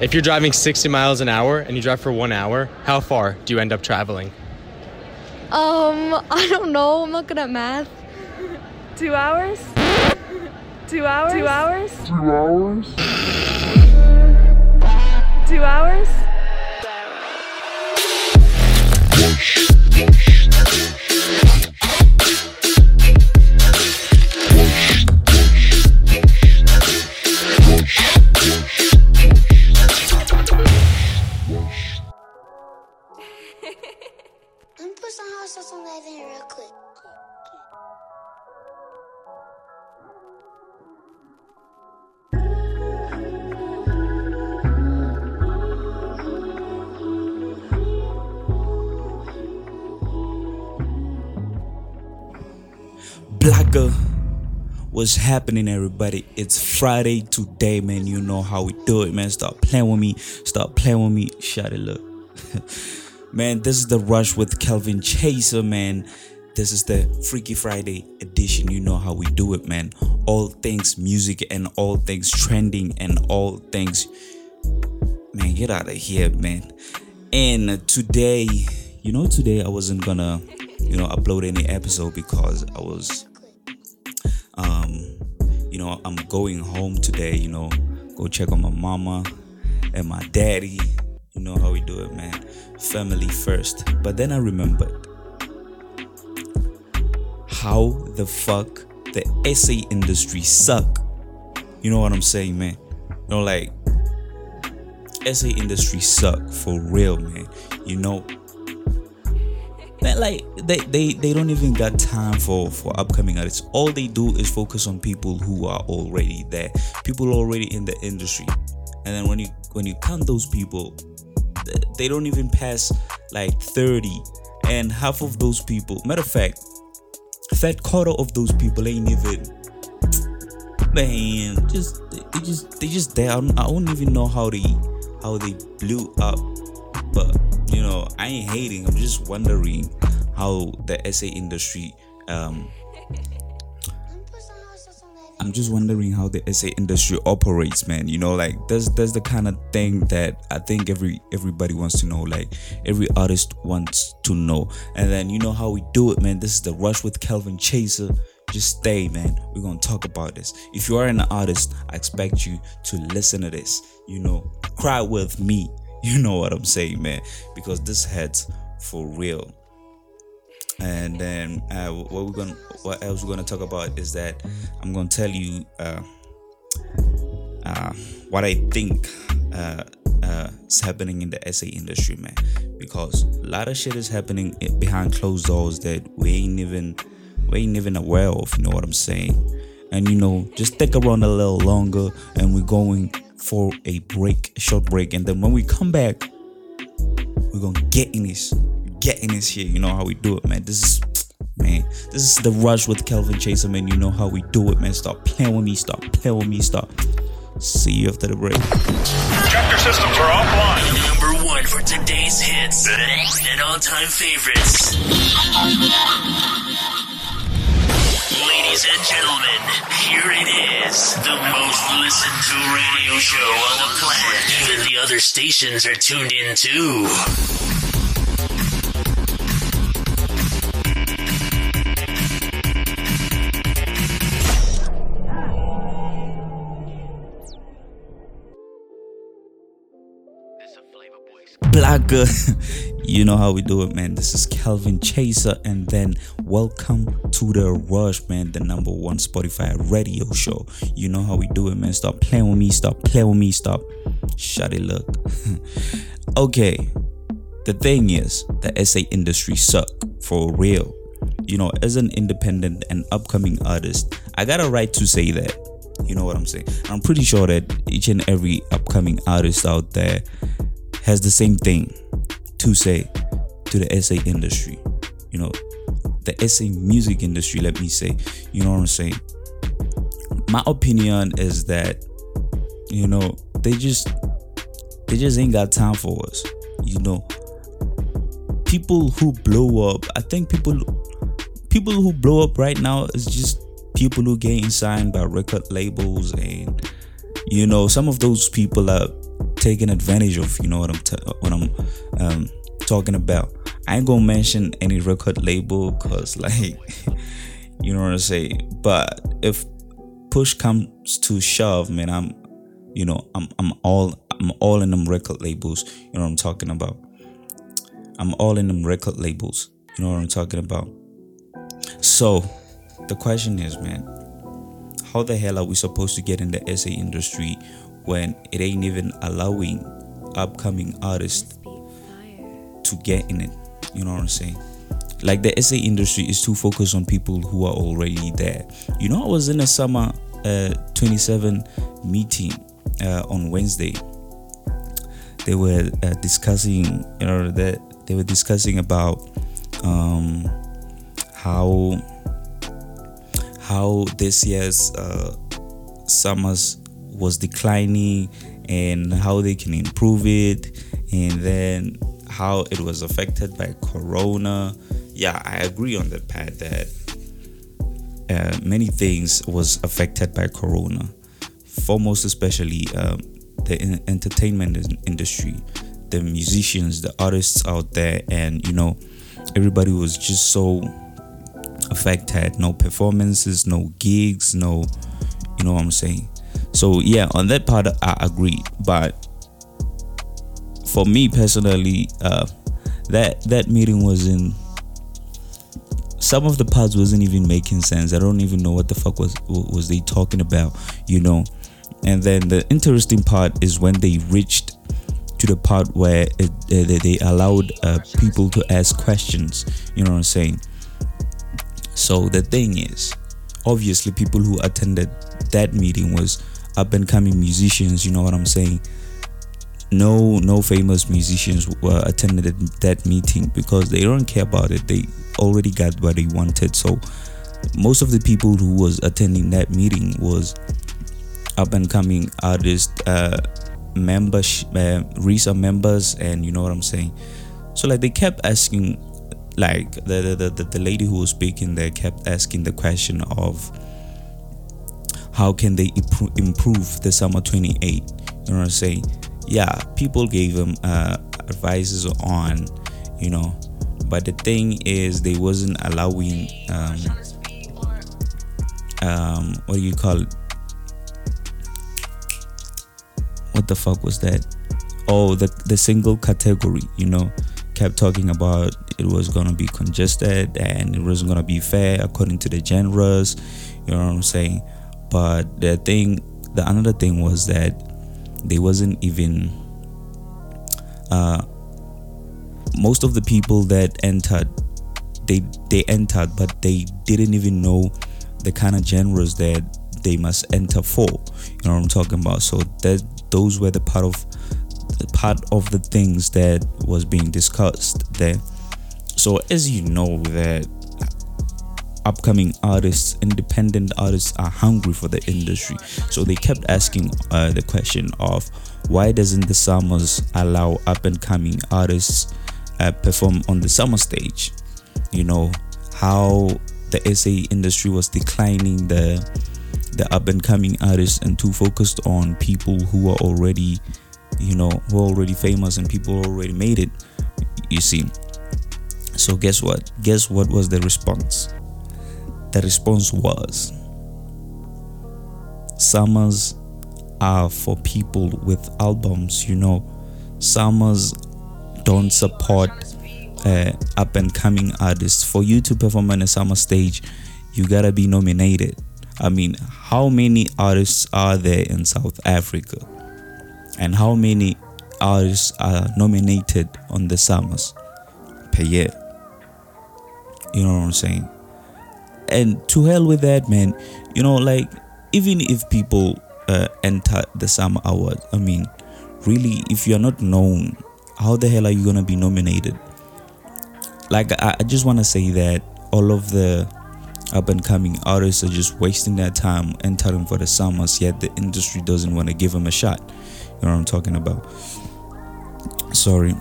If you're driving 60 miles an hour and you drive for one hour, how far do you end up traveling? Um, I don't know. I'm not good at math. Two hours? Two hours? Two hours? Two hours? Two hours? Put some sauce on real quick. Blagger. What's happening, everybody? It's Friday today, man. You know how we do it, man. Stop playing with me. Stop playing with me. Shut it, look. man, this is the rush with Calvin Chaser, man. This is the Freaky Friday edition. You know how we do it, man. All things music and all things trending and all things. Man, get out of here, man. And today, you know, today I wasn't gonna, you know, upload any episode because I was um you know i'm going home today you know go check on my mama and my daddy you know how we do it man. Family first. But then i remembered how the fuck the SA industry suck. You know what i'm saying man? You know like SA industry suck for real man. You know? Man like they, they they don't even got time for for upcoming artists. All they do is focus on people who are already there. People already in the industry. And then when you when you count those people they don't even pass like 30 and half of those people matter of fact that quarter of those people ain't even man just they just they just there. I don't, I don't even know how they how they blew up but you know i ain't hating. I'm just wondering how the SA industry um i'm just wondering how the SA industry operates man. You know like that's that's the kind of thing that i think every everybody wants to know like every artist wants to know. And then you know how we do it man. This is the rush with calvin chaser. Just stay man. We're gonna talk about this. If you are an artist i expect you to listen to this. You know cry with me. You know what i'm saying man. Because this hurts for real and then uh, what we're gonna what else we're gonna talk about is that i'm gonna tell you uh, uh, what i think uh, uh, is happening in the SA industry man. Because a lot of shit is happening behind closed doors that we ain't even we ain't even aware of you know what i'm saying? And you know just stick around a little longer and we're going for a break a short break. And then when we come back we're gonna get in this get in this here you know how we do it man this is man this is the rush with calvin chaser man you know how we do it man stop playing with me stop playing with me stop see you after the break Tractor systems are offline. Number one for today's hits and all-time favorites. Ladies and gentlemen, here it is, the most listened to radio show on the planet. Even the other stations are tuned in too. Blagger. you know how we do it, man. This is Calvin Chaser, and then welcome to the Rush, man, the number one Spotify radio show. You know how we do it, man. Stop playing with me, stop playing with me, stop. Shut it, look. okay, the thing is, the SA industry suck for real. You know, as an independent and upcoming artist, I got a right to say that. You know what I'm saying? I'm pretty sure that each and every upcoming artist out there has the same thing to say to the SA industry. You know, the SA music industry, let me say. You know what I'm saying? My opinion is that, you know, they just they just ain't got time for us. You know, people who blow up, I think people people who blow up right now is just people who getting signed by record labels and you know some of those people are taken advantage of. You know what I'm t- what I'm um, talking about. I ain't gonna mention any record label cause like you know what I'm saying. But if push comes to shove, man, I'm you know I'm I'm all I'm all in them record labels. You know what I'm talking about. I'm all in them record labels. You know what I'm talking about. So the question is, man, how the hell are we supposed to get in the SA industry when it ain't even allowing upcoming artists to get in it? You know what I'm saying? Like the SA industry is too focused on people who are already there. You know, I was in a SAMA uh, 27 meeting uh, on Wednesday. They were uh, discussing, you know, that they were discussing about um, how how this year's uh, SAMAs was declining and how they can improve it and then how it was affected by corona. Yeah i agree on the part that uh, many things was affected by corona. Foremost especially um, the en- entertainment in- industry the musicians the artists out there and you know everybody was just so affected. No performances no gigs no you know what i'm saying so yeah on that part i agree. But for me personally uh that that meeting was in some of the parts wasn't even making sense. I don't even know what the fuck was was they talking about you know? And then the interesting part is when they reached to the part where it, uh, they allowed uh, people to ask questions. You know what i'm saying? So the thing is, obviously, people who attended that meeting was up and coming musicians. You know what I'm saying? No, no famous musicians were attended that meeting because they don't care about it. They already got what they wanted. So most of the people who was attending that meeting was up and coming artists, uh, members, uh, RISA members, and you know what I'm saying. So like they kept asking like the, the the, the lady who was speaking there kept asking the question of how can they improve the SAMA 28 you know what i'm saying yeah people gave them uh, advices on you know but the thing is they wasn't allowing um, um what do you call it what the fuck was that oh the the single category you know kept talking about it was gonna be congested and it wasn't gonna be fair according to the genres. You know what I'm saying? But the thing, the another thing was that they wasn't even. Uh, most of the people that entered, they they entered, but they didn't even know the kind of genres that they must enter for. You know what I'm talking about? So that those were the part of part of the things that was being discussed there. So as you know that upcoming artists, independent artists are hungry for the industry. So they kept asking uh, the question of why doesn't the SAMAs allow up and coming artists uh, perform on the SAMA stage? You know how the SA industry was declining the the up and coming artists and too focused on people who are already you know who are already famous and people already made it you see so guess what guess what was the response the response was SAMAs are for people with albums you know SAMAs don't support uh, up and coming artists for you to perform on a SAMA stage you gotta be nominated i mean how many artists are there in south africa and how many artists are nominated on the SAMAs per year. You know what I'm saying? And to hell with that, man. You know, like even if people uh, enter the SAMA award, I mean, really, if you're not known, how the hell are you gonna be nominated? Like, I, I just want to say that all of the up and coming artists are just wasting their time entering for the SAMAs, yet the industry doesn't want to give them a shot. You know what I'm talking about? Sorry.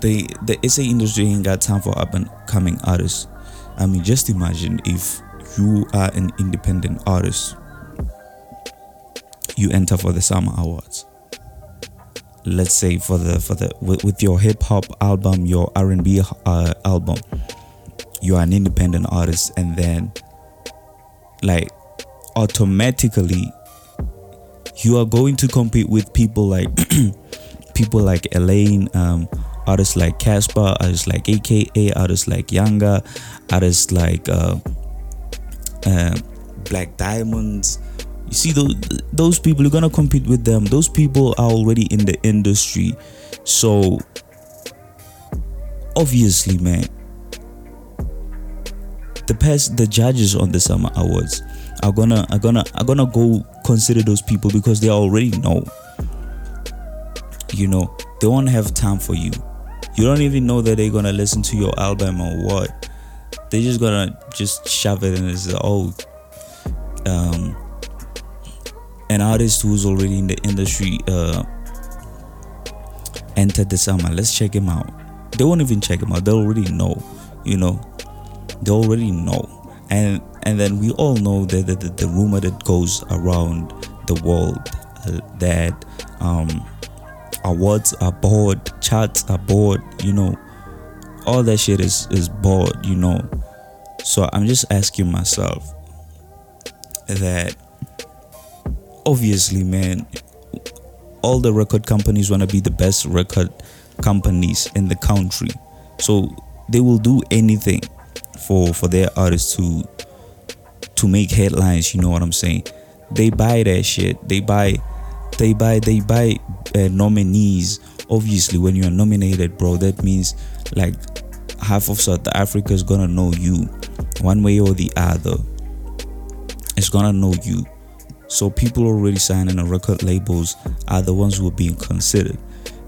The the SA industry ain't got time for up and coming artists. I mean, just imagine if you are an independent artist, you enter for the SAMA awards. let's say for the for the with, with your hip hop album, your R and B uh, album, you are an independent artist, and then like automatically you are going to compete with people like people like Elaine, um, artists like Cassper, artists like AKA, artists like Yanga, artists like uh, uh, Black Diamonds. You see those those people you're gonna compete with them. Those people are already in the industry, so obviously, man, the past the judges on the SAMA awards are gonna are gonna are gonna go consider those people because they already know. You know, they won't have time for you. You don't even know that they're gonna listen to your album or what. They're just gonna just shove it in as oh um an artist who's already in the industry uh entered the SAMA. Let's check him out. They won't even check him out. They already know, you know. They already know. And and then we all know that the, the, the rumor that goes around the world uh, that um awards are bored, charts are bored, you know. All that shit is is bored, you know. So I'm just asking myself that obviously, man, all the record companies want to be the best record companies in the country. So they will do anything for for their artists to to make headlines, you know what I'm saying? They buy that shit. They buy they buy they buy uh, nominees. Obviously, when you're nominated, bro, that means like half of South Africa is gonna know you, one way or the other. It's gonna know you. So people already signing on record labels are the ones who are being considered.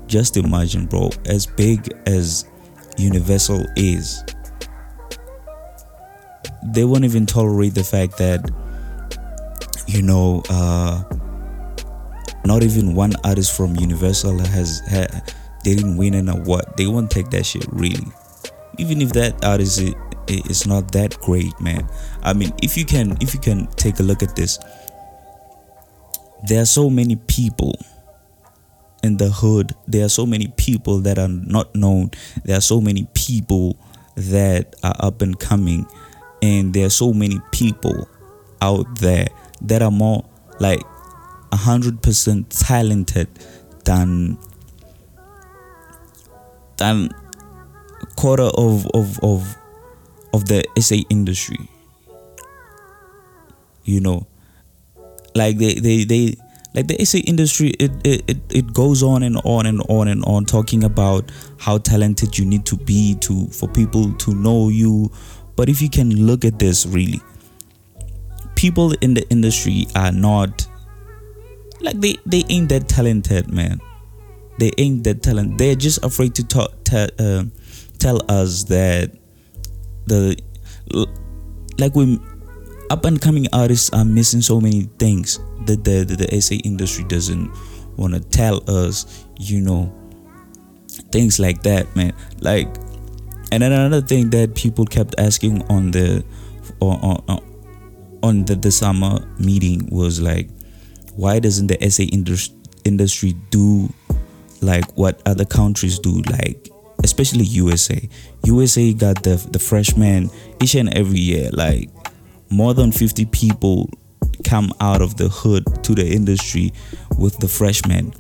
Just imagine, bro, as big as Universal is, they won't even tolerate the fact that you know uh not even one artist from Universal has had they didn't win an award. They won't take that shit really. Even if that artist is, is not that great, man. I mean, if you can if you can take a look at this, there are so many people in the hood. There are so many people that are not known. There are so many people that are up and coming, and there are so many people out there that are more like a hundred percent talented than than quarter of of of of the SA industry. You know, like they they they like the SA industry it, it it it goes on and on and on and on talking about how talented you need to be to for people to know you but if you can look at this really people in the industry are not like they they ain't that talented man. They ain't that talent. They're just afraid to talk te- uh, tell us that the like we up and coming artists are missing so many things that the the, the SA industry doesn't want to tell us you know things like that man. Like and then another thing that people kept asking on the on on, on the, the SAMA meeting was like why doesn't the SA indus- industry do like what other countries do like especially USA USA got the the freshmen each and every year like more than 50 people come out of the hood to the industry with the freshmen.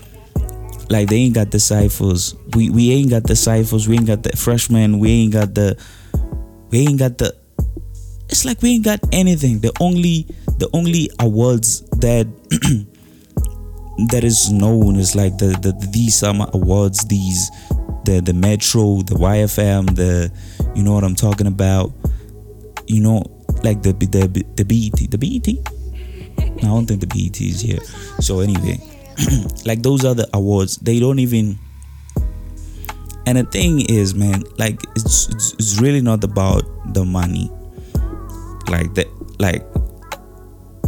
Like they ain't got the ciphers. We we ain't got the ciphers. We ain't got the freshmen. We ain't got the we ain't got the it's like we ain't got anything. The only the only awards that that is known is like the the these SAMA awards these the the metro the yfm the you know what i'm talking about? You know like the the the bet the bet i don't think the bet is here. So anyway like those are the awards. They don't even and the thing is man like it's it's, it's really not about the money. Like that like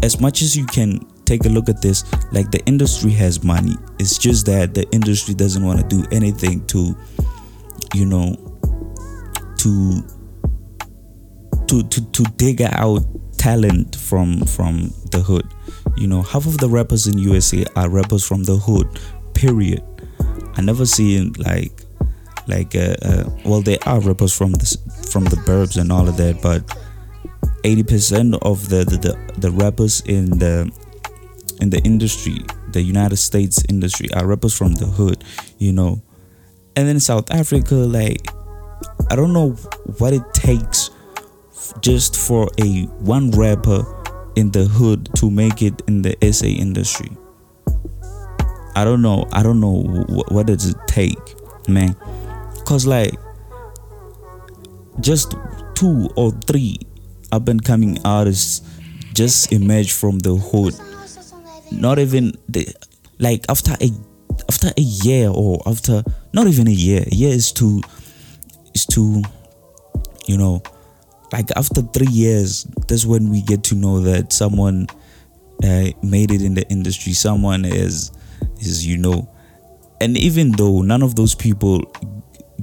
as much as you can take a look at this like the industry has money. It's just that the industry doesn't want to do anything to you know to to to, to dig out talent from from the hood. You know half of the rappers in usa are rappers from the hood period. I never seen like like uh, uh well there are rappers from the from the burbs and all of that, but eighty percent of the, the the the rappers in the in the industry, the United States industry, are rappers from the hood, you know. And then South Africa, like I don't know what it takes just for a one rapper in the hood to make it in the SA industry. I don't know. I don't know what, what does it take, man. Cause like just two or three up and coming artists just emerge from the hood. Not even the like after a after a year or after not even a year. A year is too is too you know like after three years that's when we get to know that someone uh, made it in the industry someone is is you know and even though none of those people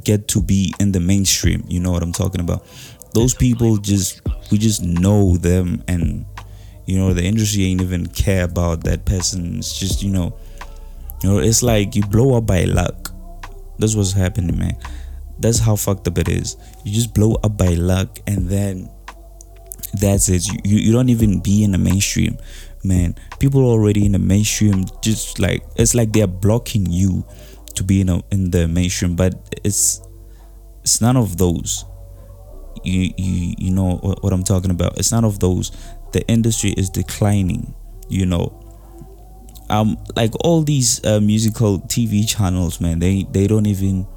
get to be in the mainstream you know what i'm talking about those people just we just know them and you know the industry ain't even care about that person. It's just you know you know it's like you blow up by luck. That's what's happening man. That's how fucked up it is. You just blow up by luck and then that's it. You, you, don't even be in the mainstream man. People already in the mainstream just like it's like they're blocking you to be in, a, in the mainstream but it's it's none of those you you you know what, i'm talking about. It's none of those. The industry is declining you know. Um like all these uh, musical tv channels man they they don't even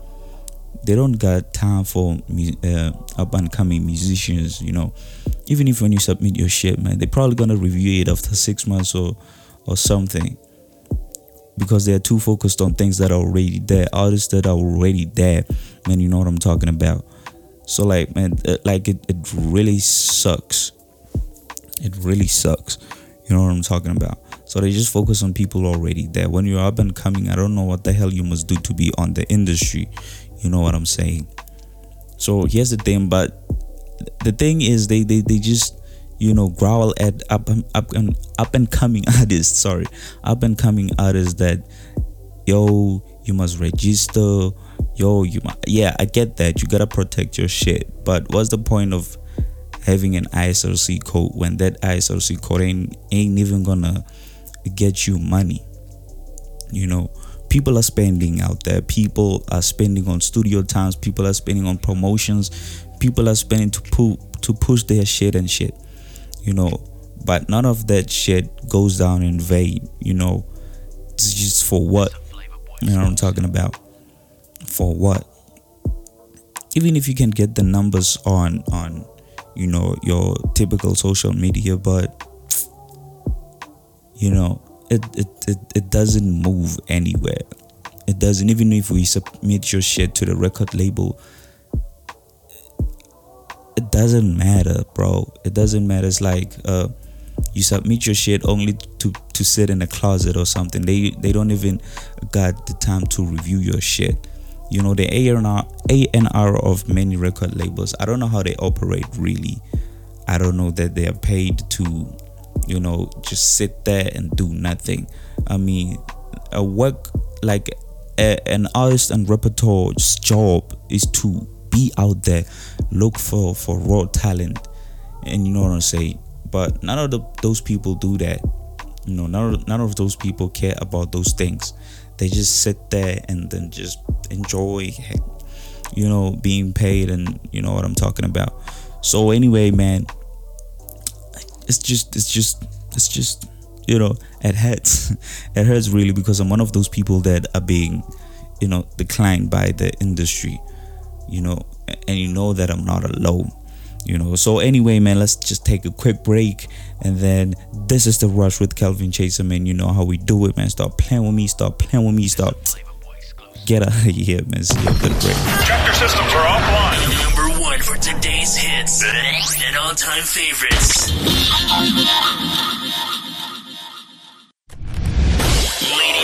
they don't got time for uh, up and coming musicians you know. Even if when you submit your shit man they're probably gonna review it after six months or or something. Because they're too focused on things that are already there artists that are already there man you know what i'm talking about so like man uh, like it, it really sucks. It really sucks. You know what i'm talking about? So they just focus on people already there when you're up and coming i don't know what the hell you must do to be on the industry. You know what i'm saying? So here's the thing but the thing is they they, they just you know growl at up up and up and coming artists sorry. Up and coming artists that yo you must register yo you mu- yeah i get that. You gotta protect your shit. But what's the point of having an ISRC code when that ISRC code ain't, ain't even gonna get you money? You know people are spending out there. People are spending on studio times. People are spending on promotions. People are spending to pu- to push their shit and shit you know. But none of that shit goes down in vain you know. It's just for what? You know what i'm talking about for what? Even if you can get the numbers on on you know your typical social media but you know it it, it, it doesn't move anywhere. It doesn't even if we submit your shit to the record label it doesn't matter bro. It doesn't matter. It's like uh you submit your shit only to to sit in a closet or something. They they don't even got the time to review your shit you know the A&R, of many record labels. I don't know how they operate really. I don't know that they are paid to you know just sit there and do nothing. I mean a work like a, an artist and repertoire's job is to be out there look for for raw talent. And you know what i'm saying? But none of the, those people do that. You know none of, none of those people care about those things they just sit there and then just enjoy you know being paid and you know what i'm talking about. So anyway man it's just it's just it's just you know it hurts. It hurts really because i'm one of those people that are being you know declined by the industry you know and you know that i'm not alone you know. So anyway man let's just take a quick break and then this is the rush with calvin chaser man. You know how we do it man. Stop playing with me stop playing with me stop. Get out of here man. See you after the break. Chapter systems are offline. Number one for today's hits. And all-time favorites.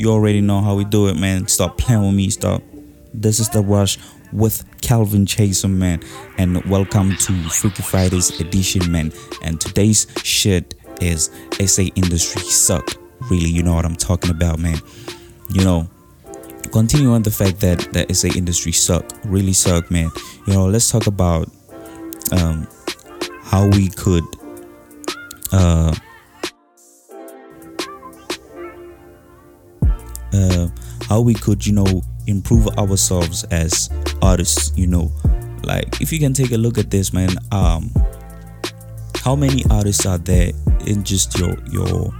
you already know how we do it, man. Stop playing with me. Stop. This is the rush with Calvin Chaser, man. And welcome to Freaky Fridays edition, man. And today's shit is SA industry suck. Really, you know what I'm talking about, man. You know, continue on the fact that the SA industry suck, really suck, man. You know, let's talk about um how we could uh uh, how we could you know improve ourselves as artists you know like if you can take a look at this man um how many artists are there in just your your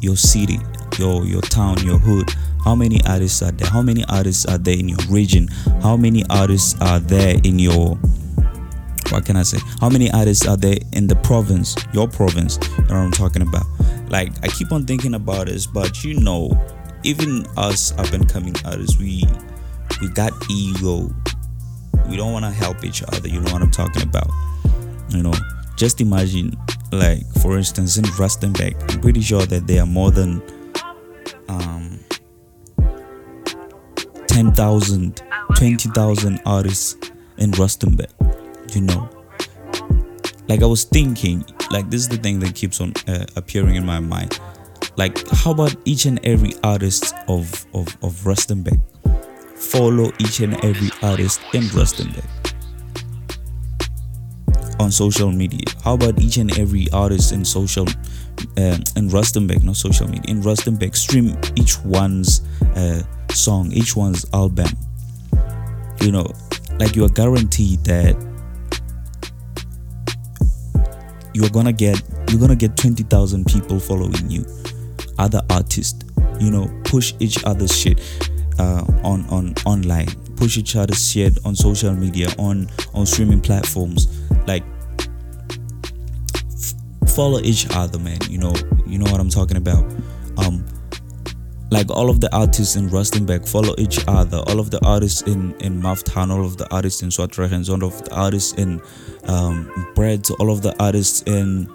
your city your your town your hood how many artists are there how many artists are there in your region how many artists are there in your what can I say? How many artists are there in the province, your province? You know what I'm talking about? Like I keep on thinking about this, but you know, even us up and coming artists, we we got ego. We don't want to help each other. You know what I'm talking about? You know, just imagine, like for instance, in Rustenburg, I'm pretty sure that there are more than um 10,000, 20,000 artists in Rustenburg you know like i was thinking like this is the thing that keeps on uh, appearing in my mind like how about each and every artist of of of Rustenburg? Follow each and every artist in Rustenburg. On social media. How about each and every artist in social uh, in Rustenburg? Not social media in Rustenburg. Stream each one's uh, song each one's album. You know like you are guaranteed that you're gonna get you're gonna get 20,000 people following you other artists you know push each other's shit uh, on on online push each other's shit on social media on on streaming platforms. Like f- follow each other man. You know you know what i'm talking about. Um like all of the artists in Rustenburg follow each other. All of the artists in in Maftown, all of the artists in Swartruggens, all of the artists in um, Bread, all of the artists in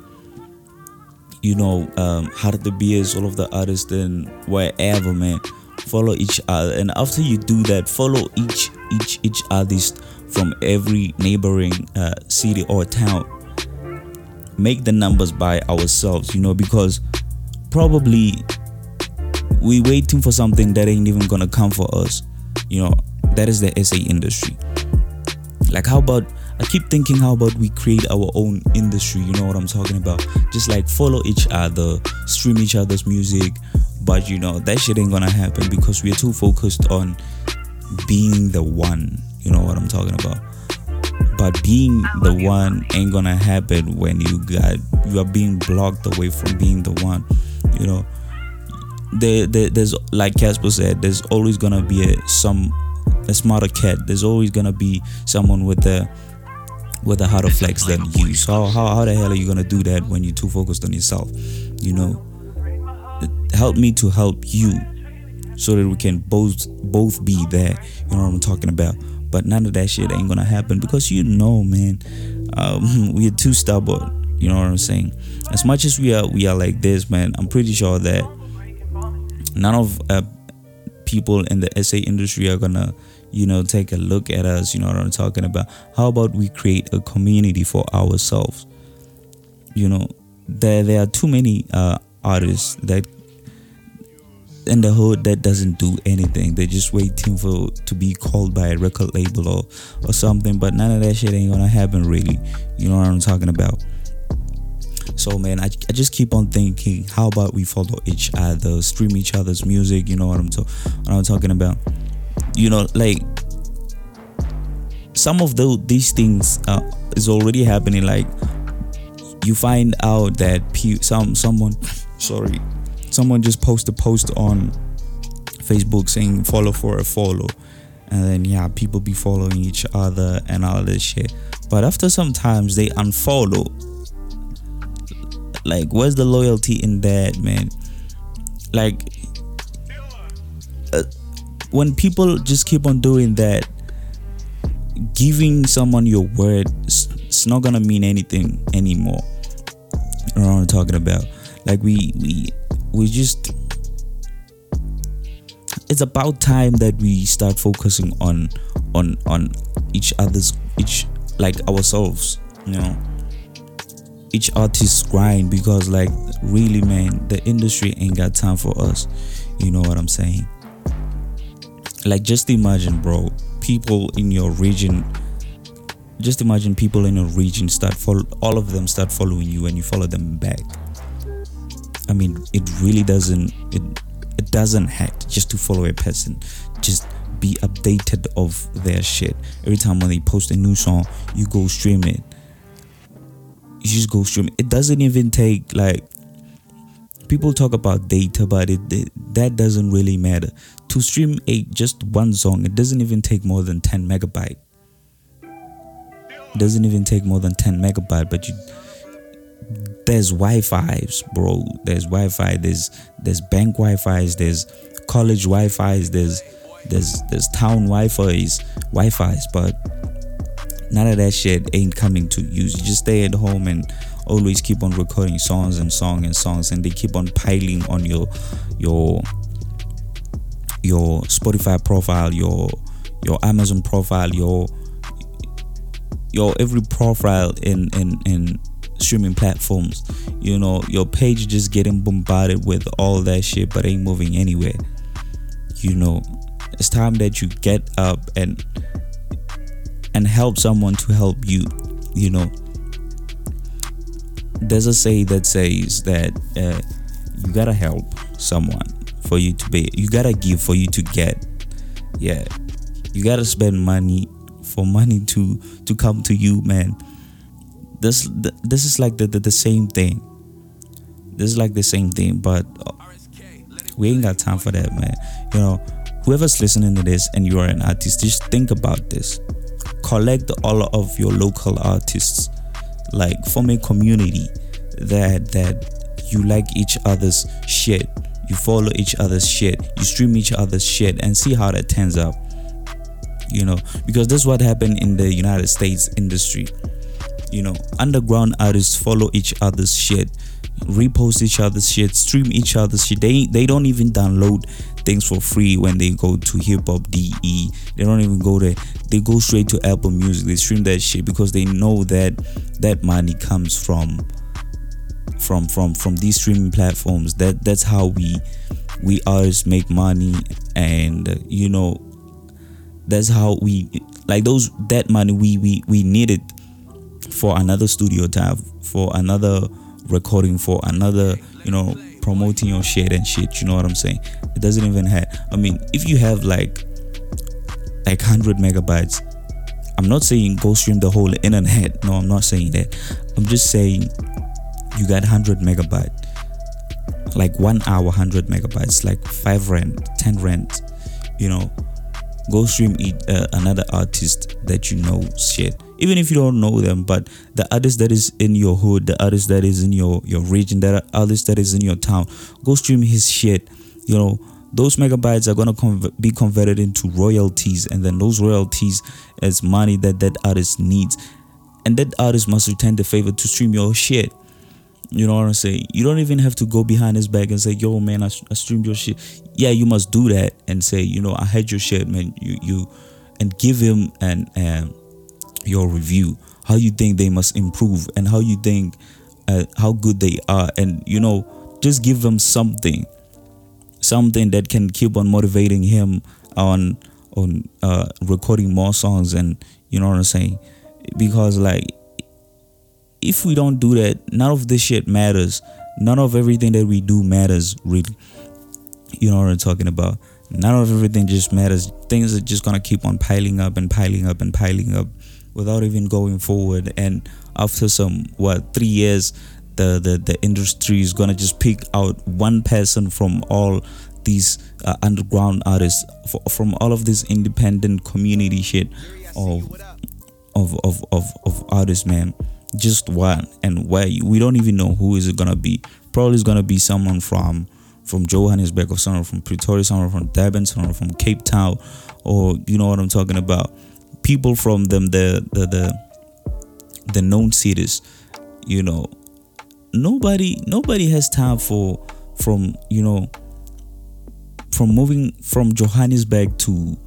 you know um, Hartebeers, all of the artists in wherever, man. Follow each other, and after you do that, follow each each each artist from every neighboring uh, city or town. Make the numbers by ourselves, you know, because probably we waiting for something that ain't even gonna come for us you know that is the sa industry like how about i keep thinking how about we create our own industry? You know what i'm talking about. Just like follow each other stream each other's music. But you know that shit ain't gonna happen because we're too focused on being the one. You know what i'm talking about? But being the one ain't gonna happen when you got you are being blocked away from being the one you know? There, there there's like Cassper said, there's always gonna be a some a smarter cat. There's always gonna be someone with a with a harder flex than you. So how, how how the hell are you gonna do that when you're too focused on yourself? You know, help me to help you, so that we can both both be there. You know what I'm talking about? But none of that shit ain't gonna happen because you know, man, um, we are too stubborn. You know what I'm saying? As much as we are we are like this, man, I'm pretty sure that none of uh, people in the SA industry are gonna, you know, take a look at us. You know what I'm talking about? How about we create a community for ourselves? You know, there there are too many uh, artists that in the hood that doesn't do anything. They're just waiting for to be called by a record label or or something. But none of that shit ain't gonna happen really. You know what I'm talking about? So man, I, I just keep on thinking, how about we follow each other, stream each other's music? You know what I'm to- what I'm talking about? You know, like some of the, these things uh, is already happening. Like you find out that some someone, sorry, someone just posted a post on Facebook saying follow for a follow, and then yeah, people be following each other and all this shit. But after sometimes they unfollow like where's the loyalty in that man like uh, when people just keep on doing that giving someone your word it's not gonna mean anything anymore. You know what I'm talking about? Like we we we just it's about time that we start focusing on on on each other's each like ourselves you know each artist's grind because like really man the industry ain't got time for us you know what i'm saying like just imagine bro people in your region just imagine people in your region start follow all of them start following you and you follow them back. I mean it really doesn't it it doesn't hurt just to follow a person. Just be updated of their shit. Every time when they post a new song you go stream it. You just go stream it. It doesn't even take like people talk about data, but it, it that doesn't really matter. To stream a just one song, it doesn't even take more than 10 megabyte. It doesn't even take more than 10 megabyte, but you there's Wi-Fi's, bro. There's Wi-Fi. There's there's bank Wi-Fi's. There's college Wi-Fi's. There's there's there's town Wi-Fi's, Wi-Fi's, but none of that shit ain't coming to use. You just stay at home and always keep on recording songs and song and songs, and they keep on piling on your your your Spotify profile, your your Amazon profile, your your every profile in in in streaming platforms. You know, your page just getting bombarded with all that shit, but ain't moving anywhere. You know, it's time that you get up and and help someone to help you you know there's a say that says that uh, you gotta help someone for you to be you gotta give for you to get. Yeah. You gotta spend money for money to to come to you man. This this is like the, the, the same thing. This is like the same thing but uh, we ain't got time for that man. You know whoever's listening to this and you are an artist just think about this. Collect all of your local artists like form a community that that you like each other's shit. You follow each other's shit. You stream each other's shit and see how that turns out you know? Because that's what happened in the united states industry. You know underground artists follow each other's shit repost each other's shit stream each other's shit. They they don't even download things for free when they go to hip hop de they don't even go there. They go straight to apple music. They stream that shit because they know that that money comes from from from from these streaming platforms. That that's how we we artists make money and you know that's how we like those that money we we we need it for another studio time for another recording for another you know promoting your shit and shit you know what i'm saying? It doesn't even have i mean if you have like like 100 megabytes i'm not saying go stream the whole internet no i'm not saying that. I'm just saying you got 100 megabyte like one hour 100 megabytes like 5 rand 10 rand you know? Go stream eat, uh, another artist that you know shit even if you don't know them but the artist that is in your hood the artist that is in your your region that artist that is in your town go stream his shit you know those megabytes are gonna conv- be converted into royalties and then those royalties is money that that artist needs and that artist must return the favor to stream your shit you know what I'm saying? You don't even have to go behind his back and say, "Yo, man, I, I streamed your shit." Yeah, you must do that and say, "You know, I had your shit, man." You you and give him an um, your review, how you think they must improve, and how you think uh, how good they are, and you know, just give them something, something that can keep on motivating him on on uh, recording more songs, and you know what I'm saying? Because like if we don't do that, none of this shit matters. None of everything that we do matters, really. You know what I'm talking about? None of everything just matters. Things are just gonna keep on piling up and piling up and piling up without even going forward. And after some what three years, the the, the industry is gonna just pick out one person from all these uh, underground artists, from all of this independent community shit of of of of, of artists, man. Just one. And where we don't even know who is it gonna be. Probably it's gonna be someone from from johannesburg or someone from pretoria someone from durban someone from cape town or you know what i'm talking about people from them the the the the known cities, you know, nobody nobody has time for from you know from moving from Johannesburg to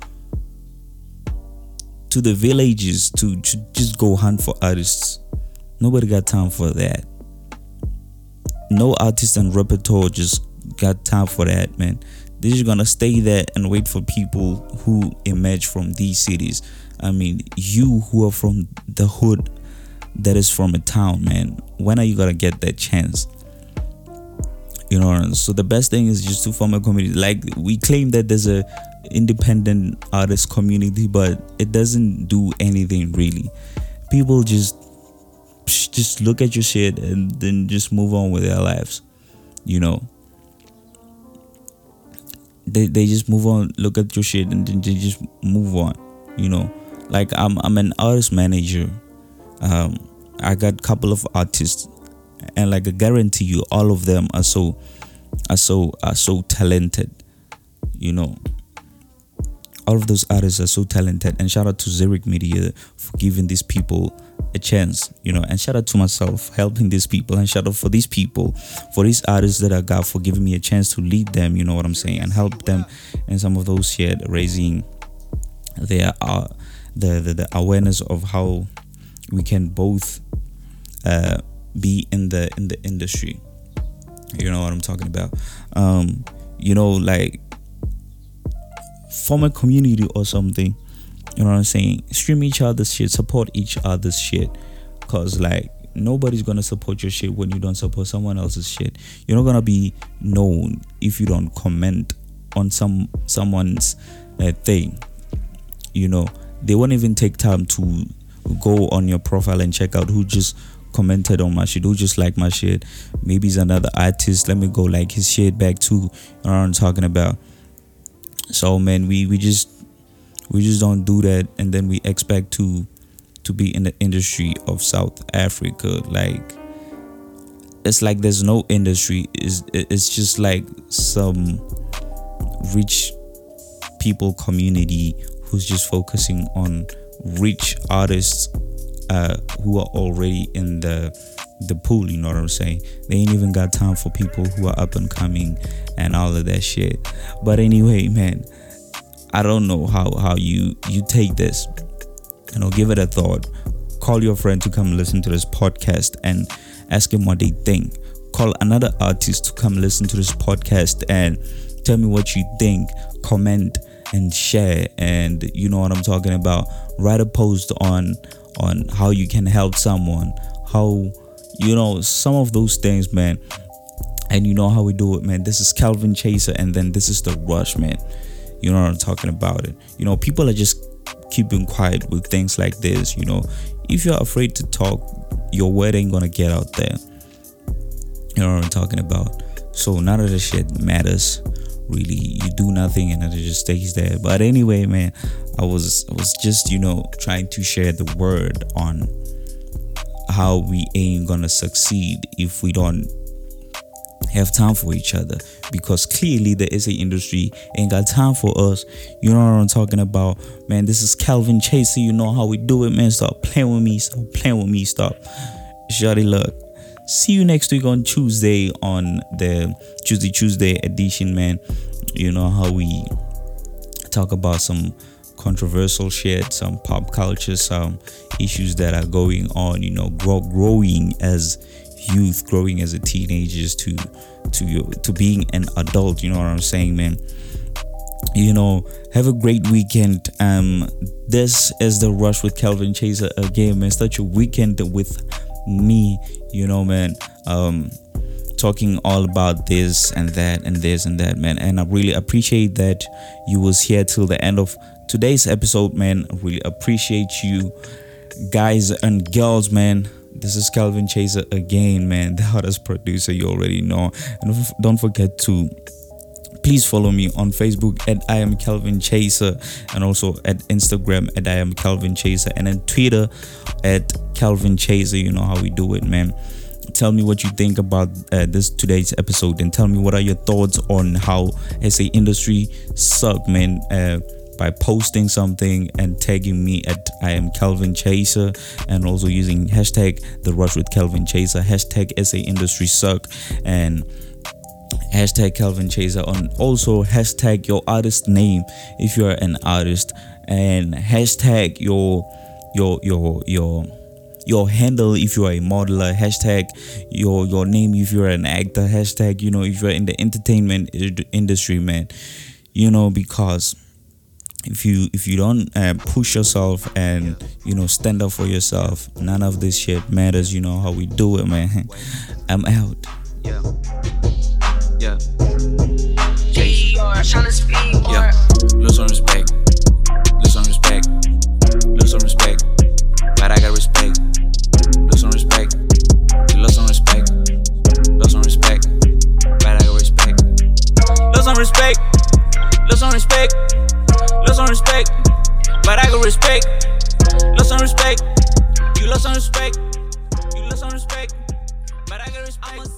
to the villages to, to just go hunt for artists. Nobody got time for that. No artist and repertoire just got time for that, man. They're just gonna stay there and wait for people who emerge from these cities. I mean, you who are from the hood that is from a town, man. When are you gonna get that chance? You know, so the best thing is just to form a community. Like we claim that there's a independent artist community, but it doesn't do anything really. People just just look at your shit and then just move on with their lives. You know. They they just move on, look at your shit and then they just move on. You know. Like I'm I'm an artist manager. Um I got a couple of artists and like I guarantee you all of them are so are so are so talented. You know, all of those artists are so talented and shout out to Zurich Media for giving these people a chance you know and shout out to myself helping these people and shout out for these people for these artists that I got for giving me a chance to lead them you know what I'm saying and help them and some of those shit raising their uh, the, the the awareness of how we can both uh, be in the in the industry you know what I'm talking about um you know like form a community or something. You know what I'm saying? Stream each other's shit, support each other's shit. Cause like nobody's gonna support your shit when you don't support someone else's shit. You're not gonna be known if you don't comment on some someone's uh, thing. You know, they won't even take time to go on your profile and check out who just commented on my shit, who just like my shit. Maybe he's another artist. Let me go like his shit back too. You know what I'm talking about? so man we we just we just don't do that and then we expect to to be in the industry of south africa like it's like there's no industry is it's just like some rich people community who's just focusing on rich artists uh, who are already in the the pool, you know what I'm saying? They ain't even got time for people who are up and coming and all of that shit. But anyway, man, I don't know how how you you take this. You know, give it a thought. Call your friend to come listen to this podcast and ask him what they think. Call another artist to come listen to this podcast and tell me what you think. Comment and share and you know what I'm talking about. Write a post on on how you can help someone, how you know some of those things man. And you know how we do it man. This is calvin chaser and then this is the rush man. You know what i'm talking about it. You know people are just keeping quiet with things like this you know. If you're afraid to talk your word ain't gonna get out there. You know what i'm talking about? So none of this shit matters really you do nothing and it just stays there but anyway man i was i was just you know trying to share the word on how we ain't gonna succeed if we don't have time for each other because clearly the SA industry ain't got time for us. You know what I'm talking about, man. This is Calvin Chaser. You know how we do it, man. Stop playing with me. Stop playing with me. Stop. Shawty luck. See you next week on Tuesday on the Tuesday Tuesday edition, man. You know how we talk about some controversial shit, some pop culture, some issues that are going on, you know, grow, growing as youth, growing as a teenagers to to to being an adult, you know what I'm saying, man. You know, have a great weekend. Um this is the rush with Calvin Chaser again, man. Start your weekend with me, you know, man. Um talking all about this and that and this and that man. And i really appreciate that you was here till the end of today's episode man. I really appreciate you guys and girls man. This is calvin chaser again man the hottest producer you already know. And don't forget to please follow me on facebook at i am calvin chaser and also at instagram at i am calvin chaser and then twitter at calvin chaser. You know how we do it man. Tell me what you think about uh, this today's episode and tell me what are your thoughts on how SA industry suck man uh, by posting something and tagging me at I am Calvin Chaser and also using hashtag the rush with Calvin Chaser, hashtag SA industry suck and hashtag Calvin Chaser on also hashtag your artist name if you're an artist and hashtag your your your your your handle if you are a modeler. Hashtag your your name if you're an actor. Hashtag you know if you're in the entertainment industry man. You know because if you if you don't uh, push yourself and you know stand up for yourself none of this shit matters you know how we do it man. I'm out Yeah. Yeah. trying to speak Yeah. Lose some respect. Lose some respect. Lose some respect. But I got respect. Lose some respect. You lose some respect. Lose some respect. But I got respect. Lose some respect. Lose some respect. Lose some respect. But I got respect. Lose some respect. You lose some respect. You lose some respect. But I got respect.